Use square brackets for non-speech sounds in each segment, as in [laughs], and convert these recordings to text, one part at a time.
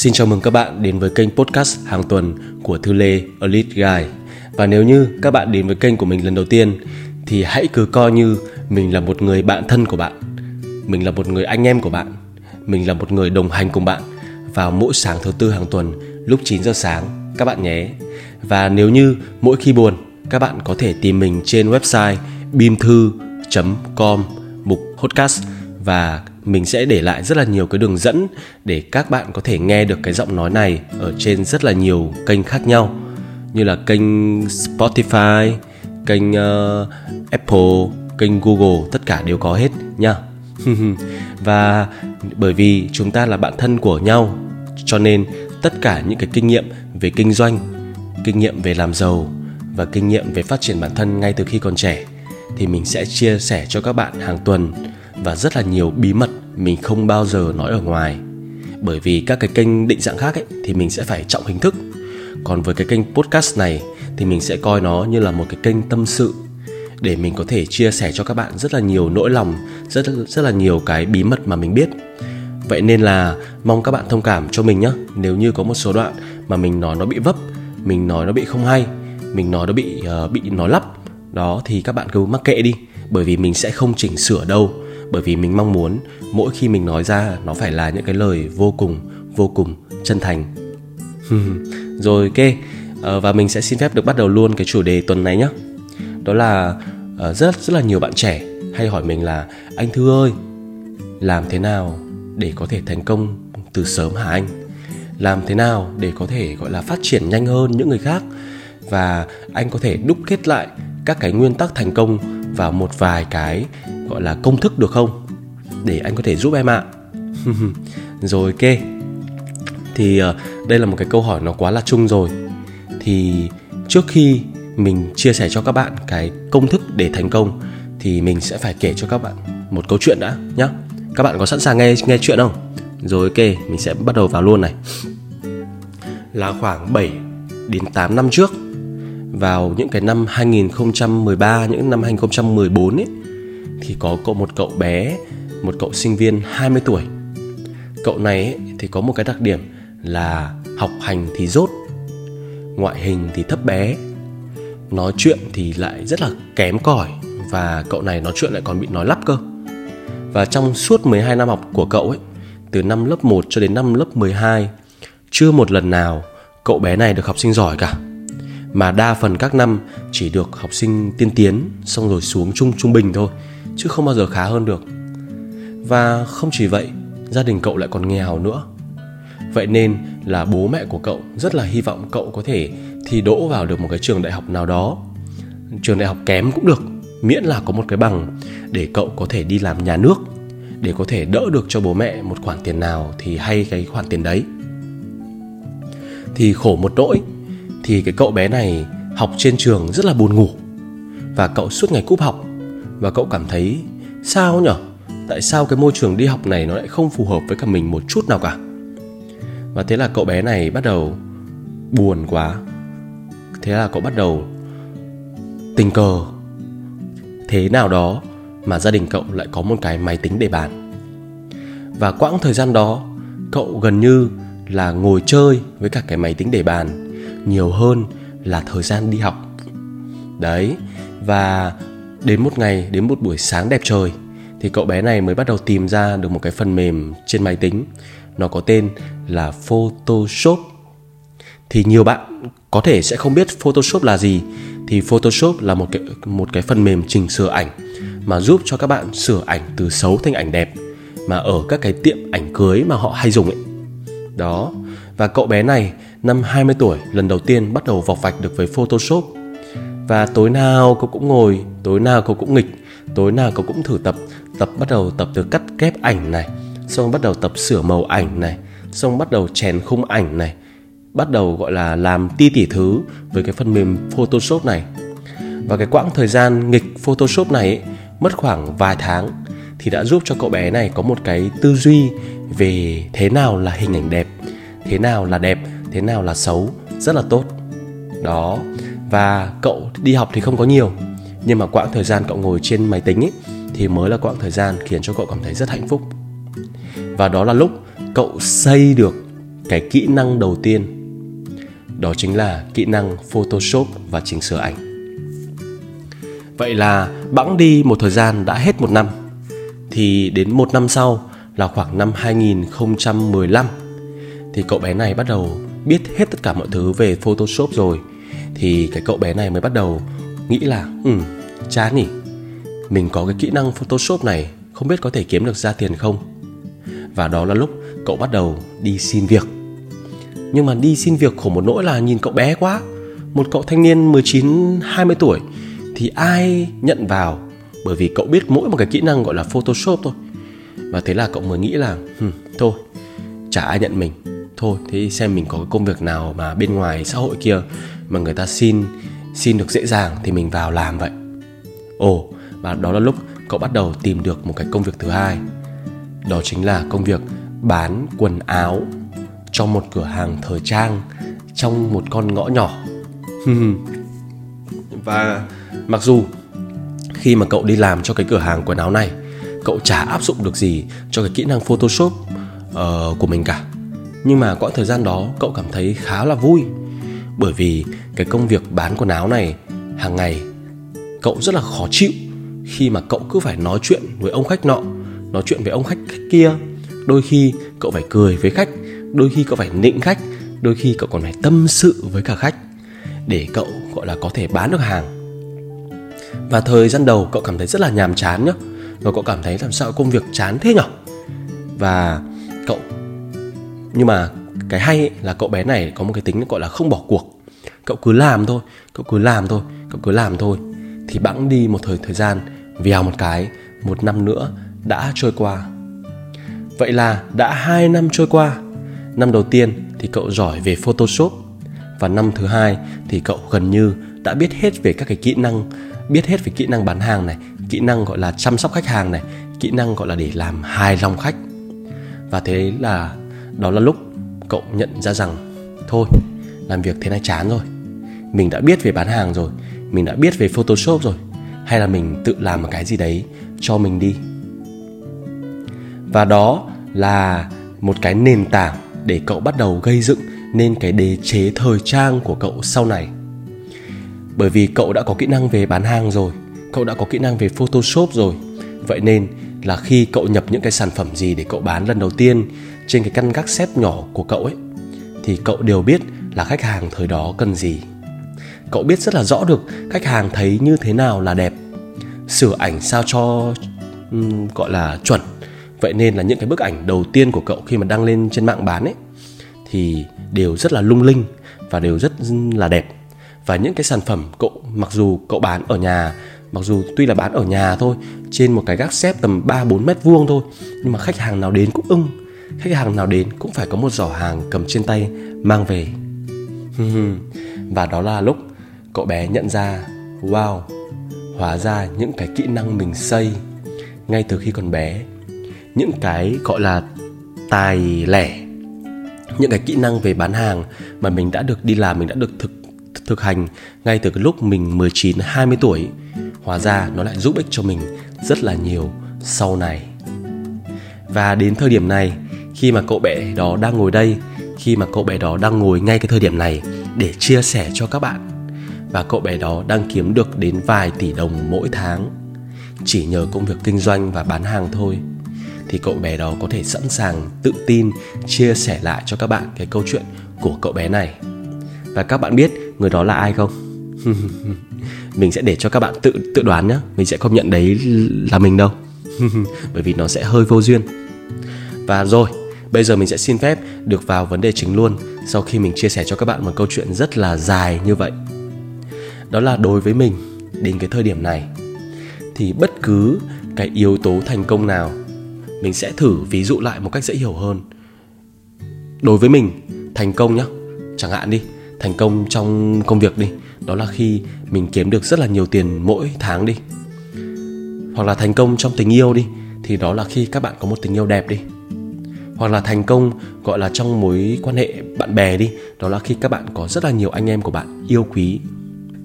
Xin chào mừng các bạn đến với kênh podcast hàng tuần của Thư Lê, Elite Guy. Và nếu như các bạn đến với kênh của mình lần đầu tiên, thì hãy cứ coi như mình là một người bạn thân của bạn. Mình là một người anh em của bạn. Mình là một người đồng hành cùng bạn vào mỗi sáng thứ tư hàng tuần lúc 9 giờ sáng, các bạn nhé. Và nếu như mỗi khi buồn, các bạn có thể tìm mình trên website bimthu.com mục podcast và mình sẽ để lại rất là nhiều cái đường dẫn để các bạn có thể nghe được cái giọng nói này ở trên rất là nhiều kênh khác nhau như là kênh Spotify, kênh uh, Apple, kênh Google tất cả đều có hết nha. [laughs] và bởi vì chúng ta là bạn thân của nhau cho nên tất cả những cái kinh nghiệm về kinh doanh, kinh nghiệm về làm giàu và kinh nghiệm về phát triển bản thân ngay từ khi còn trẻ thì mình sẽ chia sẻ cho các bạn hàng tuần và rất là nhiều bí mật mình không bao giờ nói ở ngoài. Bởi vì các cái kênh định dạng khác ấy thì mình sẽ phải trọng hình thức. Còn với cái kênh podcast này thì mình sẽ coi nó như là một cái kênh tâm sự để mình có thể chia sẻ cho các bạn rất là nhiều nỗi lòng rất rất là nhiều cái bí mật mà mình biết. Vậy nên là mong các bạn thông cảm cho mình nhé nếu như có một số đoạn mà mình nói nó bị vấp mình nói nó bị không hay mình nói nó bị uh, bị nói lắp đó thì các bạn cứ mắc kệ đi. Bởi vì mình sẽ không chỉnh sửa đâu bởi vì mình mong muốn mỗi khi mình nói ra nó phải là những cái lời vô cùng vô cùng chân thành. [laughs] Rồi, ok. Ờ, và mình sẽ xin phép được bắt đầu luôn cái chủ đề tuần này nhé đó là ờ, rất rất là nhiều bạn trẻ hay hỏi mình là, anh thư ơi, làm thế nào để có thể thành công từ sớm hả anh? Làm thế nào để có thể, gọi là, phát triển nhanh hơn những người khác? Và anh có thể đúc kết lại các cái nguyên tắc thành công vào một vài cái gọi là công thức được không? Để anh có thể giúp em ạ. [laughs] Rồi ok thì ờ, đây là một cái câu hỏi nó quá là chung rồi. Thì trước khi mình chia sẻ cho các bạn cái công thức để thành công, thì mình sẽ phải kể cho các bạn một câu chuyện đã, nhá. Các bạn có sẵn sàng nghe nghe chuyện không? Rồi ok mình sẽ bắt đầu vào luôn này. Là khoảng 7 đến 8 năm trước, vào những cái năm 2013 những năm 2014 ấy thì có cậu một cậu bé một cậu sinh viên 20 tuổi. Cậu này ấy, thì có một cái đặc điểm là học hành thì dốt ngoại hình thì thấp bé nói chuyện thì lại rất là kém cỏi và cậu này nói chuyện lại còn bị nói lắp cơ. Và trong suốt 12 năm học của cậu ấy từ năm lớp 1 cho đến năm lớp 12 chưa một lần nào cậu bé này được học sinh giỏi cả. Mà đa phần các năm chỉ được học sinh tiên tiến xong rồi xuống trung trung bình thôi chứ không bao giờ khá hơn được. Và không chỉ vậy, gia đình cậu lại còn nghèo nữa. Vậy nên là bố mẹ của cậu rất là hy vọng cậu có thể thi đỗ vào được một cái trường đại học nào đó. Trường đại học kém cũng được, miễn là có một cái bằng để cậu có thể đi làm nhà nước, để có thể đỡ được cho bố mẹ một khoản tiền nào thì hay cái khoản tiền đấy. Thì khổ một nỗi, thì cái cậu bé này học trên trường rất là buồn ngủ. Và cậu suốt ngày cúp học và cậu cảm thấy, sao nhở? Tại sao cái môi trường đi học này nó lại không phù hợp với cả mình một chút nào cả? Và thế là cậu bé này bắt đầu buồn quá. Thế là cậu bắt đầu tình cờ. Thế nào đó mà gia đình cậu lại có một cái máy tính để bàn. Và quãng thời gian đó, cậu gần như là ngồi chơi với cả cái máy tính để bàn, nhiều hơn là thời gian đi học. Đấy, và đến một ngày, đến một buổi sáng đẹp trời, thì cậu bé này mới bắt đầu tìm ra được một cái phần mềm trên máy tính. Nó có tên là photoshop. Thì nhiều bạn có thể sẽ không biết photoshop là gì. Thì photoshop là một cái một cái phần mềm chỉnh sửa ảnh mà giúp cho các bạn sửa ảnh từ xấu thành ảnh đẹp, mà ở các cái tiệm ảnh cưới mà họ hay dùng ấy. Đó. Và cậu bé này, năm 20 tuổi, lần đầu tiên bắt đầu vọc vạch được với Photoshop và tối nào cậu cũng ngồi tối nào cậu cũng nghịch tối nào cậu cũng thử tập. Tập bắt đầu tập từ cắt ghép ảnh này xong bắt đầu tập sửa màu ảnh này xong bắt đầu chèn khung ảnh này. Bắt đầu gọi là làm ti tỉ thứ với cái phần mềm Photoshop này. Và cái quãng thời gian nghịch Photoshop này ấy, mất khoảng vài tháng thì đã giúp cho cậu bé này có một cái tư duy về thế nào là hình ảnh đẹp thế nào là đẹp thế nào là xấu rất là tốt. Đó và cậu đi học thì không có nhiều nhưng mà quãng thời gian cậu ngồi trên máy tính ấy, thì mới là quãng thời gian khiến cho cậu cảm thấy rất hạnh phúc. Và đó là lúc cậu xây được cái kỹ năng đầu tiên. Đó chính là kỹ năng photoshop và chỉnh sửa ảnh. Vậy là bẵng đi một thời gian đã hết một năm thì đến một năm sau là khoảng năm 2015 thì cậu bé này bắt đầu biết hết tất cả mọi thứ về Photoshop rồi thì cái cậu bé này mới bắt đầu nghĩ là ừ chán nhỉ. Mình có cái kỹ năng Photoshop này không biết có thể kiếm được ra tiền không? Và đó là lúc cậu bắt đầu đi xin việc. Nhưng mà đi xin việc khổ một nỗi là nhìn cậu bé quá. Một cậu thanh niên 19 20 tuổi thì ai nhận vào? Bởi vì cậu biết mỗi một cái kỹ năng gọi là Photoshop thôi. Và thế là cậu mới nghĩ là hmm, thôi chả ai nhận mình. Thôi thế xem mình có cái công việc nào mà bên ngoài xã hội kia mà người ta xin xin được dễ dàng thì mình vào làm vậy. Ồ và đó là lúc cậu bắt đầu tìm được một cái công việc thứ hai. Đó chính là công việc bán quần áo cho một cửa hàng thời trang trong một con ngõ nhỏ. [laughs] Và mặc dù khi mà cậu đi làm cho cái cửa hàng quần áo này cậu chả áp dụng được gì cho cái kỹ năng photoshop uh, của mình cả. Nhưng mà quãng thời gian đó cậu cảm thấy khá là vui bởi vì cái công việc bán quần áo này hàng ngày cậu rất là khó chịu khi mà cậu cứ phải nói chuyện với ông khách nọ nói chuyện với ông khách, khách kia. Đôi khi cậu phải cười với khách đôi khi cậu phải nịnh khách đôi khi cậu còn phải tâm sự với cả khách để cậu gọi là có thể bán được hàng. Và thời gian đầu cậu cảm thấy rất là nhàm chán nhá và cậu cảm thấy làm sao công việc chán thế nhở? Và cậu nhưng mà cái hay ấy là cậu bé này có một cái tính gọi là không bỏ cuộc. Cậu cứ làm thôi, cậu cứ làm thôi, cậu cứ làm thôi. Thì bẵng đi một thời thời gian, vèo một cái, một năm nữa đã trôi qua. Vậy là đã hai năm trôi qua. Năm đầu tiên thì cậu giỏi về photoshop và năm thứ hai thì cậu gần như đã biết hết về các cái kỹ năng, biết hết về kỹ năng bán hàng này, kỹ năng gọi là chăm sóc khách hàng này, kỹ năng gọi là để làm hài lòng khách. Và thế là, đó là lúc cậu nhận ra rằng, thôi, làm việc thế này chán rồi. Mình đã biết về bán hàng rồi, mình đã biết về photoshop rồi. Hay là mình tự làm một cái gì đấy cho mình đi. Và đó là một cái nền tảng để cậu bắt đầu gây dựng nên cái đế chế thời trang của cậu sau này. Bởi vì cậu đã có kỹ năng về bán hàng rồi, cậu đã có kỹ năng về photoshop rồi. Vậy nên là khi cậu nhập những cái sản phẩm gì để cậu bán lần đầu tiên trên cái căn gác xếp nhỏ của cậu ấy thì cậu đều biết là khách hàng thời đó cần gì. Cậu biết rất là rõ được khách hàng thấy như thế nào là đẹp sửa ảnh sao cho um, gọi là chuẩn. Vậy nên là những cái bức ảnh đầu tiên của cậu khi mà đăng lên trên mạng bán ấy thì đều rất là lung linh và đều rất là đẹp. Và những cái sản phẩm cậu mặc dù cậu bán ở nhà mặc dù tuy là bán ở nhà thôi trên một cái gác xếp tầm 3 4 mét vuông thôi nhưng mà khách hàng nào đến cũng ưng khách hàng nào đến cũng phải có một giỏ hàng cầm trên tay, mang về. Và đó là lúc cậu bé nhận ra, wow, hóa ra những cái kỹ năng mình xây ngay từ khi còn bé. Những cái gọi là tài lẻ. Những cái kỹ năng về bán hàng mà mình đã được đi làm, mình đã được thực thực hành ngay từ cái lúc mình 19 20 tuổi. Hóa ra nó lại giúp ích cho mình rất là nhiều sau này. Và đến thời điểm này khi mà cậu bé đó đang ngồi đây, khi mà cậu bé đó đang ngồi ngay cái thời điểm này để chia sẻ cho các bạn. Và cậu bé đó đang kiếm được đến vài tỷ đồng mỗi tháng, chỉ nhờ công việc kinh doanh và bán hàng thôi. Thì cậu bé đó có thể sẵn sàng tự tin chia sẻ lại cho các bạn cái câu chuyện của cậu bé này. Và các bạn biết người đó là ai không? [laughs] Mình sẽ để cho các bạn tự tự đoán nhé mình sẽ không nhận đấy là mình đâu. [laughs] Bởi vì nó sẽ hơi vô duyên. Và rồi bây giờ mình sẽ xin phép được vào vấn đề chính luôn, sau khi mình chia sẻ cho các bạn một câu chuyện rất là dài như vậy. Đó là đối với mình, đến cái thời điểm này, thì bất cứ cái yếu tố thành công nào, mình sẽ thử ví dụ lại một cách dễ hiểu hơn. Đối với mình, thành công nhá, chẳng hạn đi, thành công trong công việc đi, đó là khi mình kiếm được rất là nhiều tiền mỗi tháng đi. Hoặc là thành công trong tình yêu đi, thì đó là khi các bạn có một tình yêu đẹp đi hoặc là thành công gọi là trong mối quan hệ bạn bè đi đó là khi các bạn có rất là nhiều anh em của bạn yêu quý.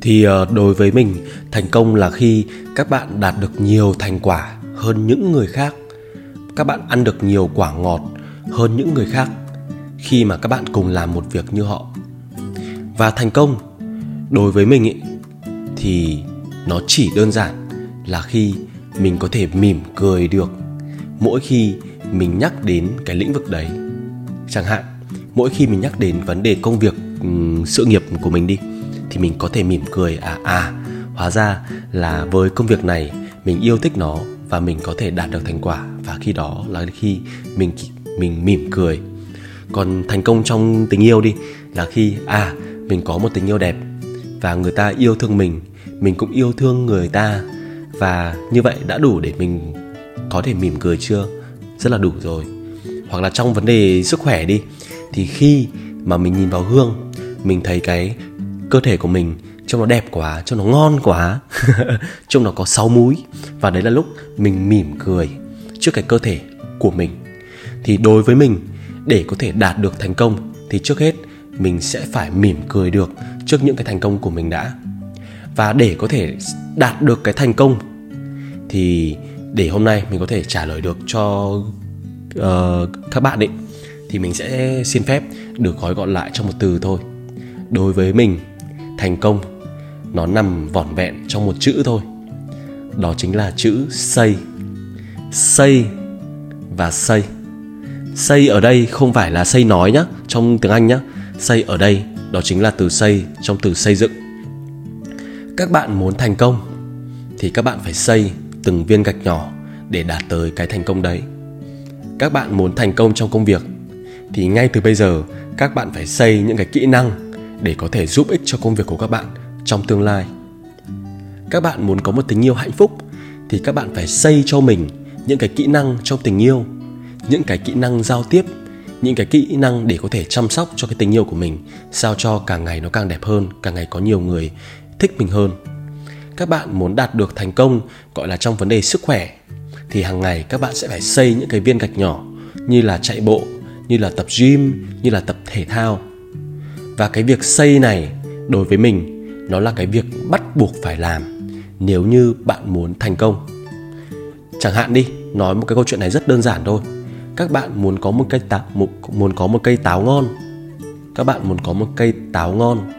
Thì ờ, đối với mình thành công là khi các bạn đạt được nhiều thành quả hơn những người khác. Các bạn ăn được nhiều quả ngọt hơn những người khác khi mà các bạn cùng làm một việc như họ. Và thành công đối với mình ý, thì nó chỉ đơn giản là khi mình có thể mỉm cười được mỗi khi mình nhắc đến cái lĩnh vực đấy. Chẳng hạn, mỗi khi mình nhắc đến vấn đề công việc sự nghiệp của mình đi, thì mình có thể mỉm cười à à hóa ra là với công việc này, mình yêu thích nó và mình có thể đạt được thành quả. Và khi đó là khi mình mình mỉm cười. Còn thành công trong tình yêu đi, là khi à mình có một tình yêu đẹp và người ta yêu thương mình mình cũng yêu thương người ta. Và như vậy đã đủ để mình có thể mỉm cười chưa? Rất là đủ rồi. Hoặc là trong vấn đề sức khỏe đi, thì khi mà mình nhìn vào gương, mình thấy cái cơ thể của mình trông nó đẹp quá, trông nó ngon quá, [laughs] trông nó có sáu múi, và đấy là lúc mình mỉm cười trước cái cơ thể của mình. Thì đối với mình, để có thể đạt được thành công, thì trước hết mình sẽ phải mỉm cười được trước những cái thành công của mình đã. Và để có thể đạt được cái thành công, thì để hôm nay mình có thể trả lời được cho uh, các bạn ấy thì mình sẽ xin phép được gói gọn lại trong một từ thôi. Đối với mình thành công nó nằm vỏn vẹn trong một chữ thôi. Đó chính là chữ xây xây và xây xây ở đây không phải là xây nói nhá trong tiếng anh nhá. Xây ở đây đó chính là từ xây trong từ xây dựng. Các bạn muốn thành công thì các bạn phải xây từng viên gạch nhỏ để đạt tới cái thành công đấy. Các bạn muốn thành công trong công việc thì ngay từ bây giờ, các bạn phải xây những cái kỹ năng để có thể giúp ích cho công việc của các bạn trong tương lai. Các bạn muốn có một tình yêu hạnh phúc thì các bạn phải xây cho mình những cái kỹ năng trong tình yêu, những cái kỹ năng giao tiếp, những cái kỹ năng để có thể chăm sóc cho cái tình yêu của mình, sao cho càng ngày nó càng đẹp hơn, càng ngày có nhiều người thích mình hơn các bạn muốn đạt được thành công gọi là trong vấn đề sức khỏe thì hàng ngày các bạn sẽ phải xây những cái viên gạch nhỏ như là chạy bộ như là tập gym như là tập thể thao. Và cái việc xây này đối với mình nó là cái việc bắt buộc phải làm nếu như bạn muốn thành công. Chẳng hạn đi nói một cái câu chuyện này rất đơn giản thôi. Các bạn muốn có một cây táo một, muốn có một cây táo ngon. Các bạn muốn có một cây táo ngon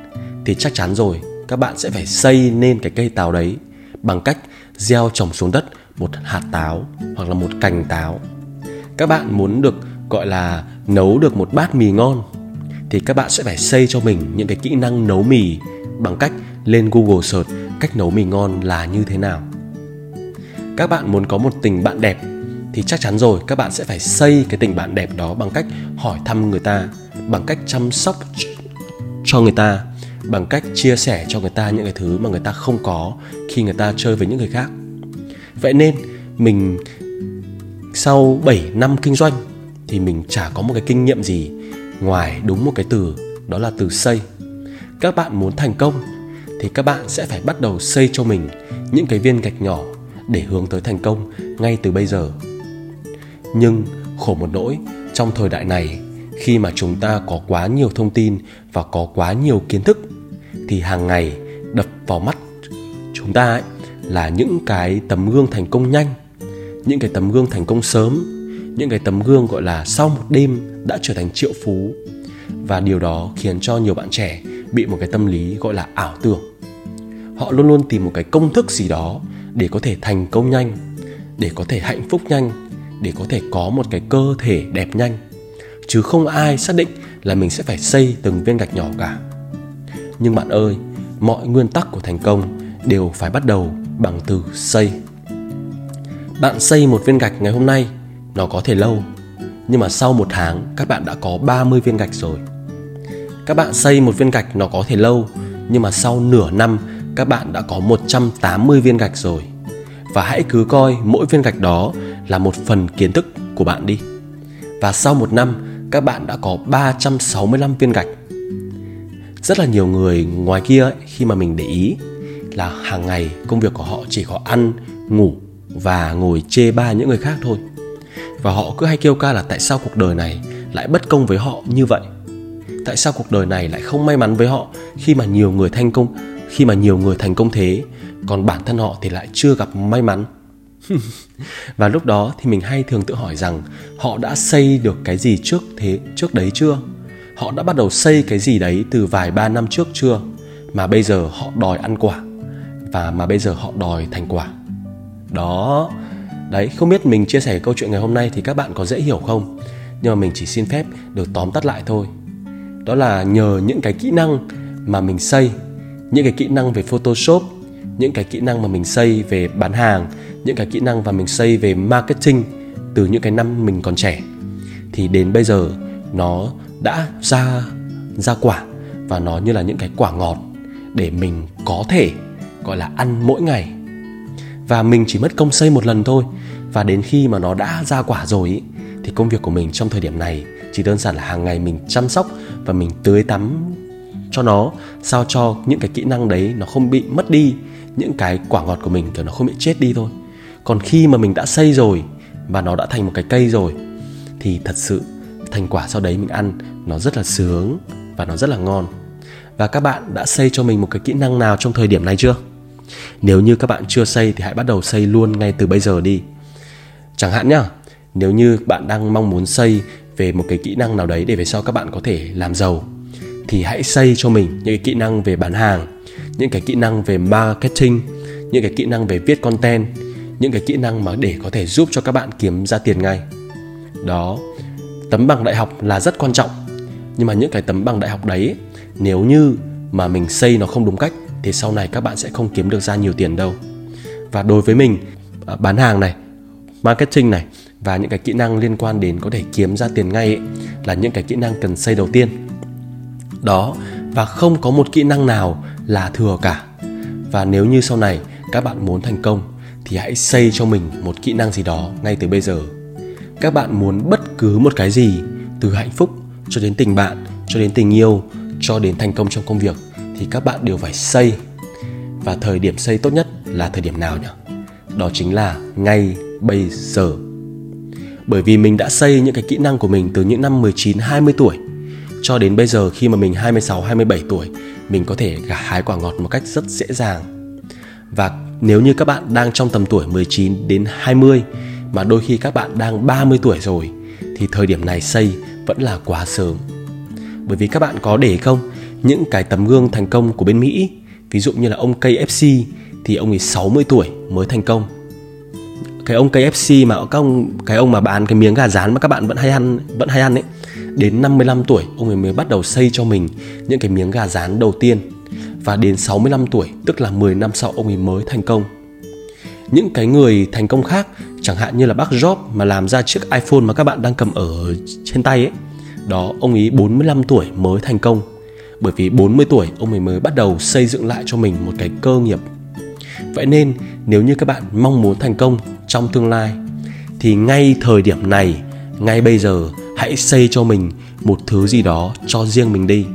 thì chắc chắn rồi các bạn sẽ phải xây nên cái cây táo đấy bằng cách gieo trồng xuống đất một hạt táo hoặc là một cành táo các bạn muốn được gọi là nấu được một bát mì ngon thì các bạn sẽ phải xây cho mình những cái kỹ năng nấu mì bằng cách lên Google search cách nấu mì ngon là như thế nào. Các bạn muốn có một tình bạn đẹp thì chắc chắn rồi các bạn sẽ phải xây cái tình bạn đẹp đó bằng cách hỏi thăm người ta, bằng cách chăm sóc cho người ta, bằng cách chia sẻ cho người ta những cái thứ mà người ta không có khi người ta chơi với những người khác. Vậy nên mình sau 7 năm kinh doanh thì mình chả có một cái kinh nghiệm gì ngoài đúng một cái từ, đó là từ xây các bạn muốn thành công thì các bạn sẽ phải bắt đầu xây cho mình những cái viên gạch nhỏ để hướng tới thành công ngay từ bây giờ nhưng khổ một nỗi, trong thời đại này, khi mà chúng ta có quá nhiều thông tin và có quá nhiều kiến thức thì hàng ngày đập vào mắt chúng ta ấy là những cái tấm gương thành công nhanh, những cái tấm gương thành công sớm, những cái tấm gương, gọi là, sau một đêm đã trở thành triệu phú. Và điều đó khiến cho nhiều bạn trẻ bị một cái tâm lý, gọi là, ảo tưởng. Họ luôn luôn tìm một cái công thức gì đó để có thể thành công nhanh, để có thể hạnh phúc nhanh, để có thể có một cái cơ thể đẹp nhanh. Chứ không ai xác định là mình sẽ phải xây từng viên gạch nhỏ cả nhưng bạn ơi, mọi nguyên tắc của thành công đều phải bắt đầu bằng từ xây. Bạn xây một viên gạch ngày hôm nay, nó có thể lâu, nhưng mà sau một tháng, các bạn đã có 30 viên gạch rồi. Các bạn xây một viên gạch nó có thể lâu, nhưng mà sau nửa năm, các bạn đã có 180 viên gạch rồi. Và hãy cứ coi mỗi viên gạch đó là một phần kiến thức của bạn đi. Và sau một năm, các bạn đã có 365 viên gạch rất là nhiều người ngoài kia ấy, khi mà mình để ý là hàng ngày công việc của họ chỉ có ăn ngủ và ngồi chê ba những người khác thôi. Và họ cứ hay kêu ca là tại sao cuộc đời này lại bất công với họ như vậy? Tại sao cuộc đời này lại không may mắn với họ khi mà nhiều người thành công khi mà nhiều người thành công thế còn bản thân họ thì lại chưa gặp may mắn? [laughs] Và lúc đó thì mình hay thường tự hỏi rằng họ đã xây được cái gì trước thế trước đấy chưa? Họ đã bắt đầu xây cái gì đấy từ vài ba năm trước chưa? Mà bây giờ họ đòi ăn quả, và mà bây giờ họ đòi thành quả. Đó, đấy, không biết mình chia sẻ câu chuyện ngày hôm nay thì các bạn có dễ hiểu không? Nhưng mà mình chỉ xin phép được tóm tắt lại thôi. Đó là nhờ những cái kỹ năng mà mình xây, những cái kỹ năng về photoshop, những cái kỹ năng mà mình xây về bán hàng, những cái kỹ năng mà mình xây về marketing từ những cái năm mình còn trẻ. Thì đến bây giờ, nó đã ra ra quả và nó như là những cái quả ngọt để mình có thể gọi là ăn mỗi ngày. Và mình chỉ mất công xây một lần thôi. Và đến khi mà nó đã ra quả rồi ý, thì công việc của mình trong thời điểm này chỉ đơn giản là hàng ngày mình chăm sóc và mình tưới tắm cho nó sao cho những cái kỹ năng đấy nó không bị mất đi những cái quả ngọt của mình kiểu nó không bị chết đi thôi. Còn khi mà mình đã xây rồi và nó đã thành một cái cây rồi thì thật sự thành quả sau đấy mình ăn, nó rất là sướng và nó rất là ngon. Và các bạn đã xây cho mình một cái kỹ năng nào trong thời điểm này chưa? Nếu như các bạn chưa xây thì hãy bắt đầu xây luôn ngay từ bây giờ đi. Chẳng hạn nhá, nếu như bạn đang mong muốn xây về một cái kỹ năng nào đấy để về sau các bạn có thể làm giàu, thì hãy xây cho mình những cái kỹ năng về bán hàng, những cái kỹ năng về marketing, những cái kỹ năng về viết content, những cái kỹ năng mà để có thể giúp cho các bạn kiếm ra tiền ngay. Đó tấm bằng đại học là rất quan trọng. Nhưng mà những cái tấm bằng đại học đấy nếu như mà mình xây nó không đúng cách thì sau này các bạn sẽ không kiếm được ra nhiều tiền đâu. Và đối với mình à, bán hàng này marketing này và những cái kỹ năng liên quan đến có thể kiếm ra tiền ngay ấy, là những cái kỹ năng cần xây đầu tiên. Đó và không có một kỹ năng nào là thừa cả. Và nếu như sau này các bạn muốn thành công thì hãy xây cho mình một kỹ năng gì đó ngay từ bây giờ các bạn muốn bất cứ một cái gì, từ hạnh phúc cho đến tình bạn, cho đến tình yêu, cho đến thành công trong công việc, thì các bạn đều phải xây. Và thời điểm xây tốt nhất là thời điểm nào nhỉ? Đó chính là ngay bây giờ. Bởi vì mình đã xây những cái kỹ năng của mình từ những năm 19 20 tuổi, cho đến bây giờ khi mà mình 26 27 tuổi, mình có thể gặt hái quả ngọt một cách rất dễ dàng. Và nếu như các bạn đang trong tầm tuổi 19 đến 20 mà đôi khi các bạn đang 30 tuổi rồi thì thời điểm này xây vẫn là quá sớm. Bởi vì các bạn có để không những cái tấm gương thành công của bên Mỹ, ví dụ như là ông KFC thì ông ấy 60 tuổi mới thành công. Cái ông KFC mà các ông cái ông mà bán cái miếng gà rán mà các bạn vẫn hay ăn vẫn hay ăn ấy đến 55 tuổi ông ấy mới bắt đầu xây cho mình những cái miếng gà rán đầu tiên và đến 65 tuổi tức là 10 năm sau ông ấy mới thành công những cái người thành công khác chẳng hạn như là bác Job mà làm ra chiếc iPhone mà các bạn đang cầm ở trên tay ấy. Đó, ông ấy 45 tuổi mới thành công. Bởi vì 40 tuổi, ông ấy mới bắt đầu xây dựng lại cho mình một cái cơ nghiệp. Vậy nên, nếu như các bạn mong muốn thành công trong tương lai, thì ngay thời điểm này, ngay bây giờ, hãy xây cho mình một thứ gì đó cho riêng mình đi.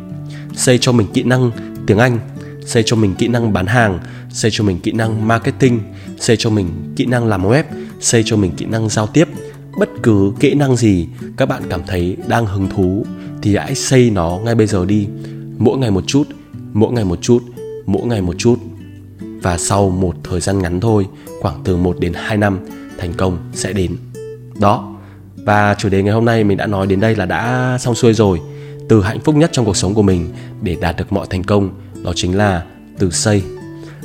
Xây cho mình kỹ năng tiếng anh, xây cho mình kỹ năng bán hàng, xây cho mình kỹ năng marketing, xây cho mình kỹ năng làm web xây cho mình kỹ năng giao tiếp. Bất cứ kỹ năng gì các bạn cảm thấy đang hứng thú thì hãy xây nó ngay bây giờ đi. Mỗi ngày một chút, mỗi ngày một chút, mỗi ngày một chút. Và sau một thời gian ngắn thôi, khoảng từ 1 đến 2 năm, thành công sẽ đến. Đó. Và chủ đề ngày hôm nay mình đã nói đến đây là đã xong xuôi rồi. Từ hạnh phúc nhất trong cuộc sống của mình để đạt được mọi thành công, đó chính là từ xây.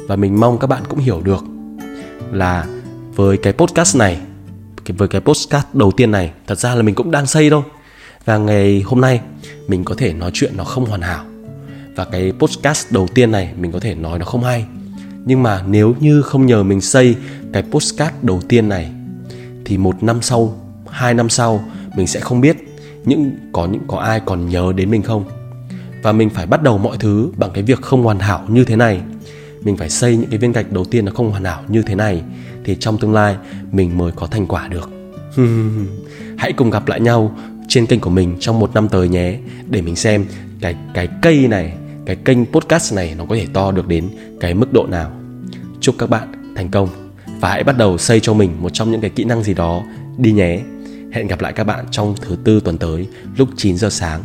Và mình mong các bạn cũng hiểu được là với cái podcast này. Với cái podcast đầu tiên này, thật ra là mình cũng đang xây thôi. Và ngày hôm nay, mình có thể nói chuyện nó không hoàn hảo. Và cái podcast đầu tiên này, mình có thể nói nó không hay. Nhưng mà nếu như không nhờ mình xây cái podcast đầu tiên này, thì một năm sau, hai năm sau, mình sẽ không biết những, có những, có ai còn nhớ đến mình không. Và mình phải bắt đầu mọi thứ bằng cái việc không hoàn hảo như thế này mình phải xây những cái viên gạch đầu tiên nó không hoàn hảo như thế này, thì trong tương lai mình mới có thành quả được. [laughs] Hãy cùng gặp lại nhau trên kênh của mình trong một năm tới nhé, để mình xem cái cái cây này, cái kênh podcast này nó có thể to được đến cái mức độ nào. Chúc các bạn thành công và hãy bắt đầu xây cho mình một trong những cái kỹ năng gì đó đi nhé. Hẹn gặp lại các bạn trong thứ tư tuần tới lúc 9 giờ sáng.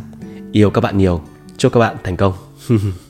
Yêu các bạn nhiều. Chúc các bạn thành công. [laughs]